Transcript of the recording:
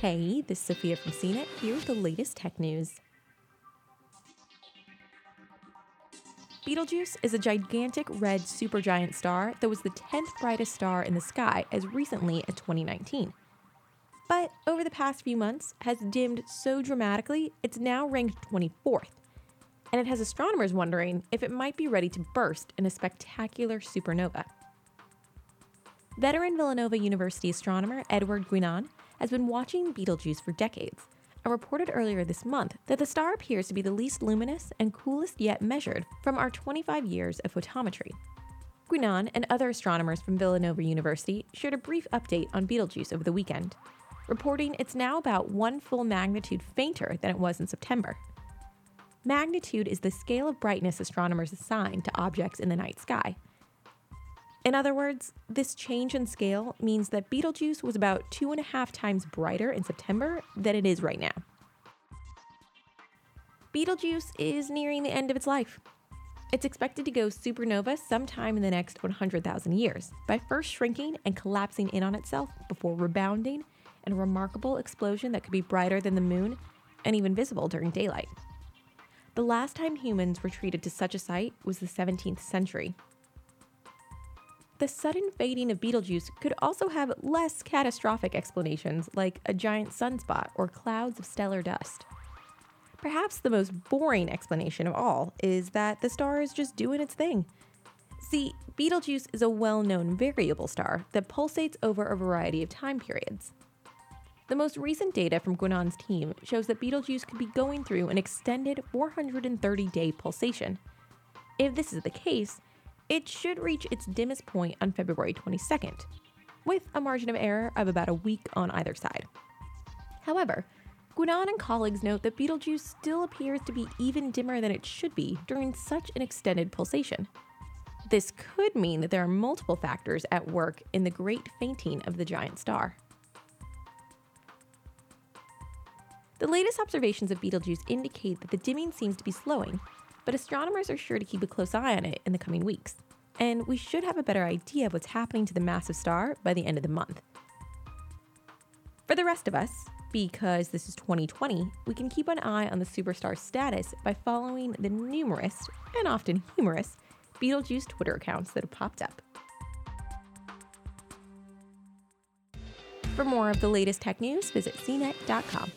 Hey, this is Sophia from CNET here with the latest tech news. Betelgeuse is a gigantic red supergiant star that was the 10th brightest star in the sky as recently as 2019. But over the past few months has dimmed so dramatically it's now ranked 24th. And it has astronomers wondering if it might be ready to burst in a spectacular supernova. Veteran Villanova University astronomer Edward Guinan has been watching Betelgeuse for decades and reported earlier this month that the star appears to be the least luminous and coolest yet measured from our 25 years of photometry. Guinan and other astronomers from Villanova University shared a brief update on Betelgeuse over the weekend, reporting it's now about one full magnitude fainter than it was in September. Magnitude is the scale of brightness astronomers assign to objects in the night sky. In other words, this change in scale means that Betelgeuse was about two and a half times brighter in September than it is right now. Betelgeuse is nearing the end of its life. It's expected to go supernova sometime in the next 100,000 years by first shrinking and collapsing in on itself before rebounding in a remarkable explosion that could be brighter than the moon and even visible during daylight. The last time humans were treated to such a sight was the 17th century, the sudden fading of Betelgeuse could also have less catastrophic explanations, like a giant sunspot or clouds of stellar dust. Perhaps the most boring explanation of all is that the star is just doing its thing. See, Betelgeuse is a well known variable star that pulsates over a variety of time periods. The most recent data from Guinan's team shows that Betelgeuse could be going through an extended 430 day pulsation. If this is the case, it should reach its dimmest point on February 22nd, with a margin of error of about a week on either side. However, Guinan and colleagues note that Betelgeuse still appears to be even dimmer than it should be during such an extended pulsation. This could mean that there are multiple factors at work in the great fainting of the giant star. The latest observations of Betelgeuse indicate that the dimming seems to be slowing, but astronomers are sure to keep a close eye on it in the coming weeks. And we should have a better idea of what's happening to the massive star by the end of the month. For the rest of us, because this is 2020, we can keep an eye on the superstar status by following the numerous and often humorous Beetlejuice Twitter accounts that have popped up. For more of the latest tech news, visit cnet.com.